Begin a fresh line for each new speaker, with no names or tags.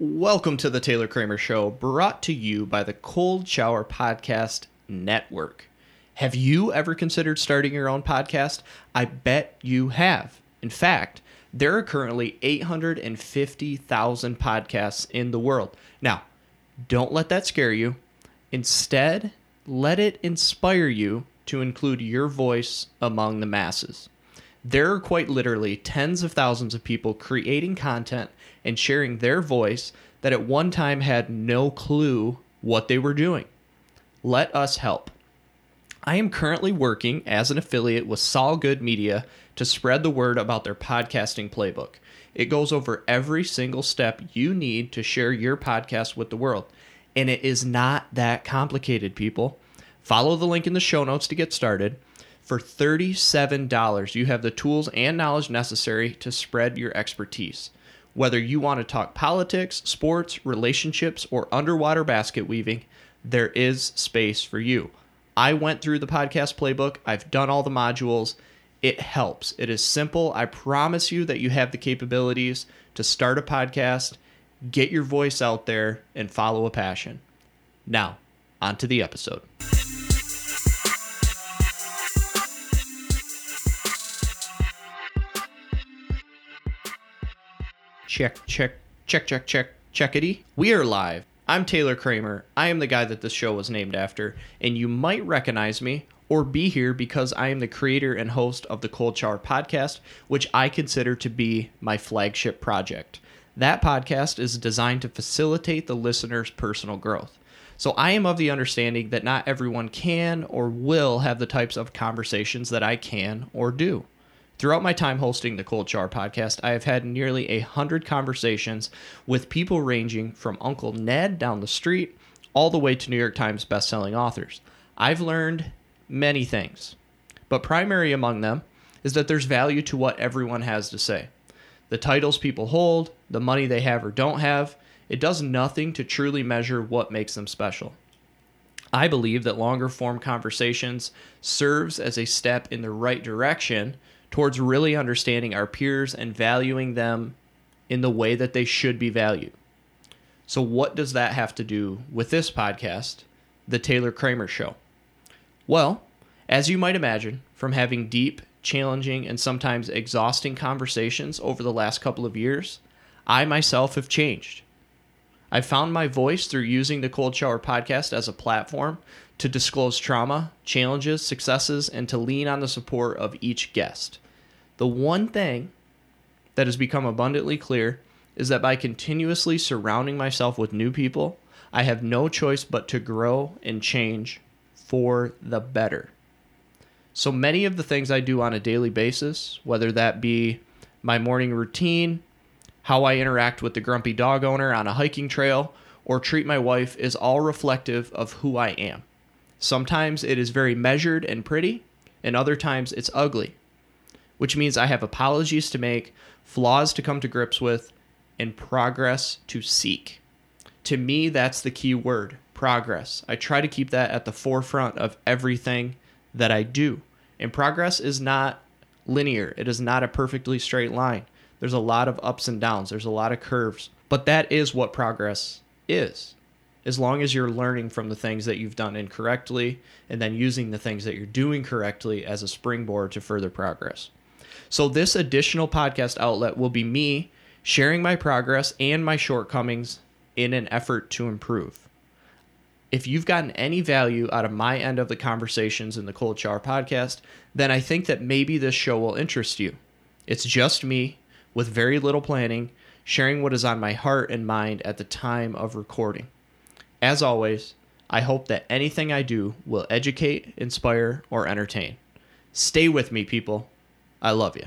Welcome to the Taylor Kramer Show, brought to you by the Cold Shower Podcast Network. Have you ever considered starting your own podcast? I bet you have. In fact, there are currently 850,000 podcasts in the world. Now, don't let that scare you. Instead, let it inspire you to include your voice among the masses. There are quite literally tens of thousands of people creating content and sharing their voice that at one time had no clue what they were doing. Let us help. I am currently working as an affiliate with Saul Good Media to spread the word about their podcasting playbook. It goes over every single step you need to share your podcast with the world. And it is not that complicated, people. Follow the link in the show notes to get started. For $37, you have the tools and knowledge necessary to spread your expertise. Whether you want to talk politics, sports, relationships, or underwater basket weaving, there is space for you. I went through the podcast playbook, I've done all the modules. It helps. It is simple. I promise you that you have the capabilities to start a podcast, get your voice out there, and follow a passion. Now, on to the episode. Check, check, check, check, check, checkity. We are live. I'm Taylor Kramer. I am the guy that this show was named after, and you might recognize me or be here because I am the creator and host of the Cold Shower podcast, which I consider to be my flagship project. That podcast is designed to facilitate the listener's personal growth. So I am of the understanding that not everyone can or will have the types of conversations that I can or do. Throughout my time hosting the Cold Shower podcast, I have had nearly a hundred conversations with people ranging from Uncle Ned down the street all the way to New York Times bestselling authors. I've learned many things, but primary among them is that there's value to what everyone has to say. The titles people hold, the money they have or don't have, it does nothing to truly measure what makes them special. I believe that longer form conversations serves as a step in the right direction towards really understanding our peers and valuing them in the way that they should be valued. So, what does that have to do with this podcast, The Taylor Kramer Show? Well, as you might imagine, from having deep, challenging, and sometimes exhausting conversations over the last couple of years, I myself have changed. I found my voice through using the Cold Shower podcast as a platform to disclose trauma, challenges, successes, and to lean on the support of each guest. The one thing that has become abundantly clear is that by continuously surrounding myself with new people, I have no choice but to grow and change for the better. So many of the things I do on a daily basis, whether that be my morning routine, how I interact with the grumpy dog owner on a hiking trail, or treat my wife, is all reflective of who I am. Sometimes it is very measured and pretty, and other times it's ugly, which means I have apologies to make, flaws to come to grips with, and progress to seek. To me, that's the key word progress. I try to keep that at the forefront of everything that I do. And progress is not linear, it is not a perfectly straight line. There's a lot of ups and downs, there's a lot of curves. But that is what progress is as long as you're learning from the things that you've done incorrectly and then using the things that you're doing correctly as a springboard to further progress. So, this additional podcast outlet will be me sharing my progress and my shortcomings in an effort to improve. If you've gotten any value out of my end of the conversations in the Cold Shower podcast, then I think that maybe this show will interest you. It's just me with very little planning, sharing what is on my heart and mind at the time of recording. As always, I hope that anything I do will educate, inspire, or entertain. Stay with me, people. I love you.